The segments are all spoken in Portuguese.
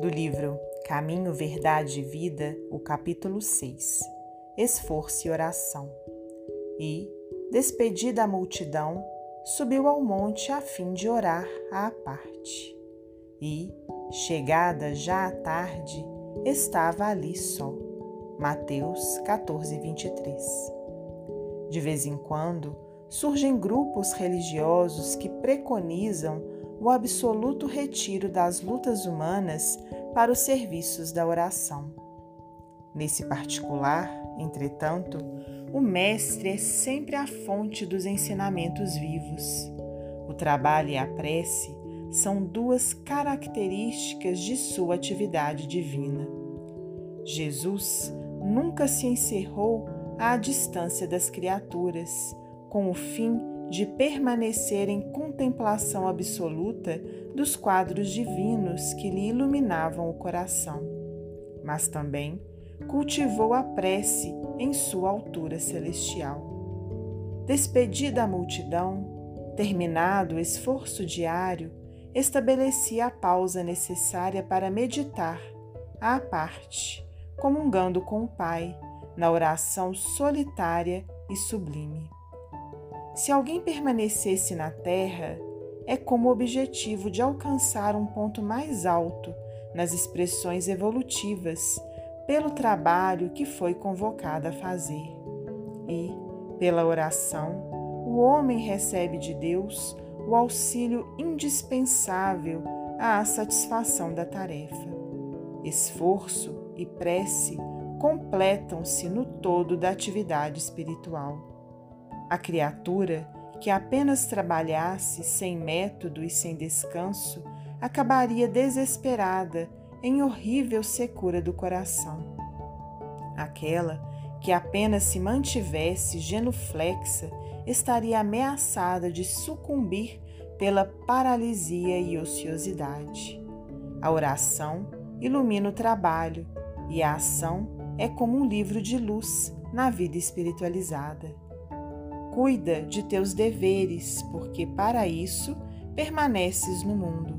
do livro Caminho, Verdade e Vida, o capítulo 6 Esforço e Oração. E, despedida a multidão, subiu ao monte a fim de orar à parte. E, chegada já a tarde, estava ali só. Mateus 14, 23. De vez em quando, surgem grupos religiosos que preconizam o absoluto retiro das lutas humanas para os serviços da oração. Nesse particular, entretanto, o Mestre é sempre a fonte dos ensinamentos vivos. O trabalho e a prece são duas características de sua atividade divina. Jesus nunca se encerrou à distância das criaturas, com o fim de permanecer em contemplação absoluta dos quadros divinos que lhe iluminavam o coração, mas também cultivou a prece em sua altura celestial. Despedida a multidão, terminado o esforço diário, estabelecia a pausa necessária para meditar, à parte, comungando com o Pai, na oração solitária e sublime. Se alguém permanecesse na Terra, é como objetivo de alcançar um ponto mais alto nas expressões evolutivas pelo trabalho que foi convocado a fazer. E, pela oração, o homem recebe de Deus o auxílio indispensável à satisfação da tarefa. Esforço e prece completam-se no todo da atividade espiritual. A criatura que apenas trabalhasse sem método e sem descanso acabaria desesperada em horrível secura do coração. Aquela que apenas se mantivesse genuflexa estaria ameaçada de sucumbir pela paralisia e ociosidade. A oração ilumina o trabalho e a ação é como um livro de luz na vida espiritualizada. Cuida de teus deveres, porque para isso permaneces no mundo.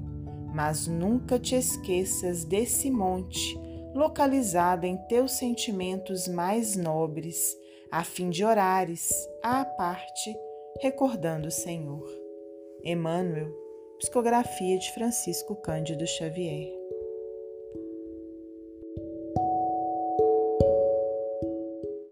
Mas nunca te esqueças desse monte, localizado em teus sentimentos mais nobres, a fim de orares à parte, recordando o Senhor. Emmanuel, Psicografia de Francisco Cândido Xavier.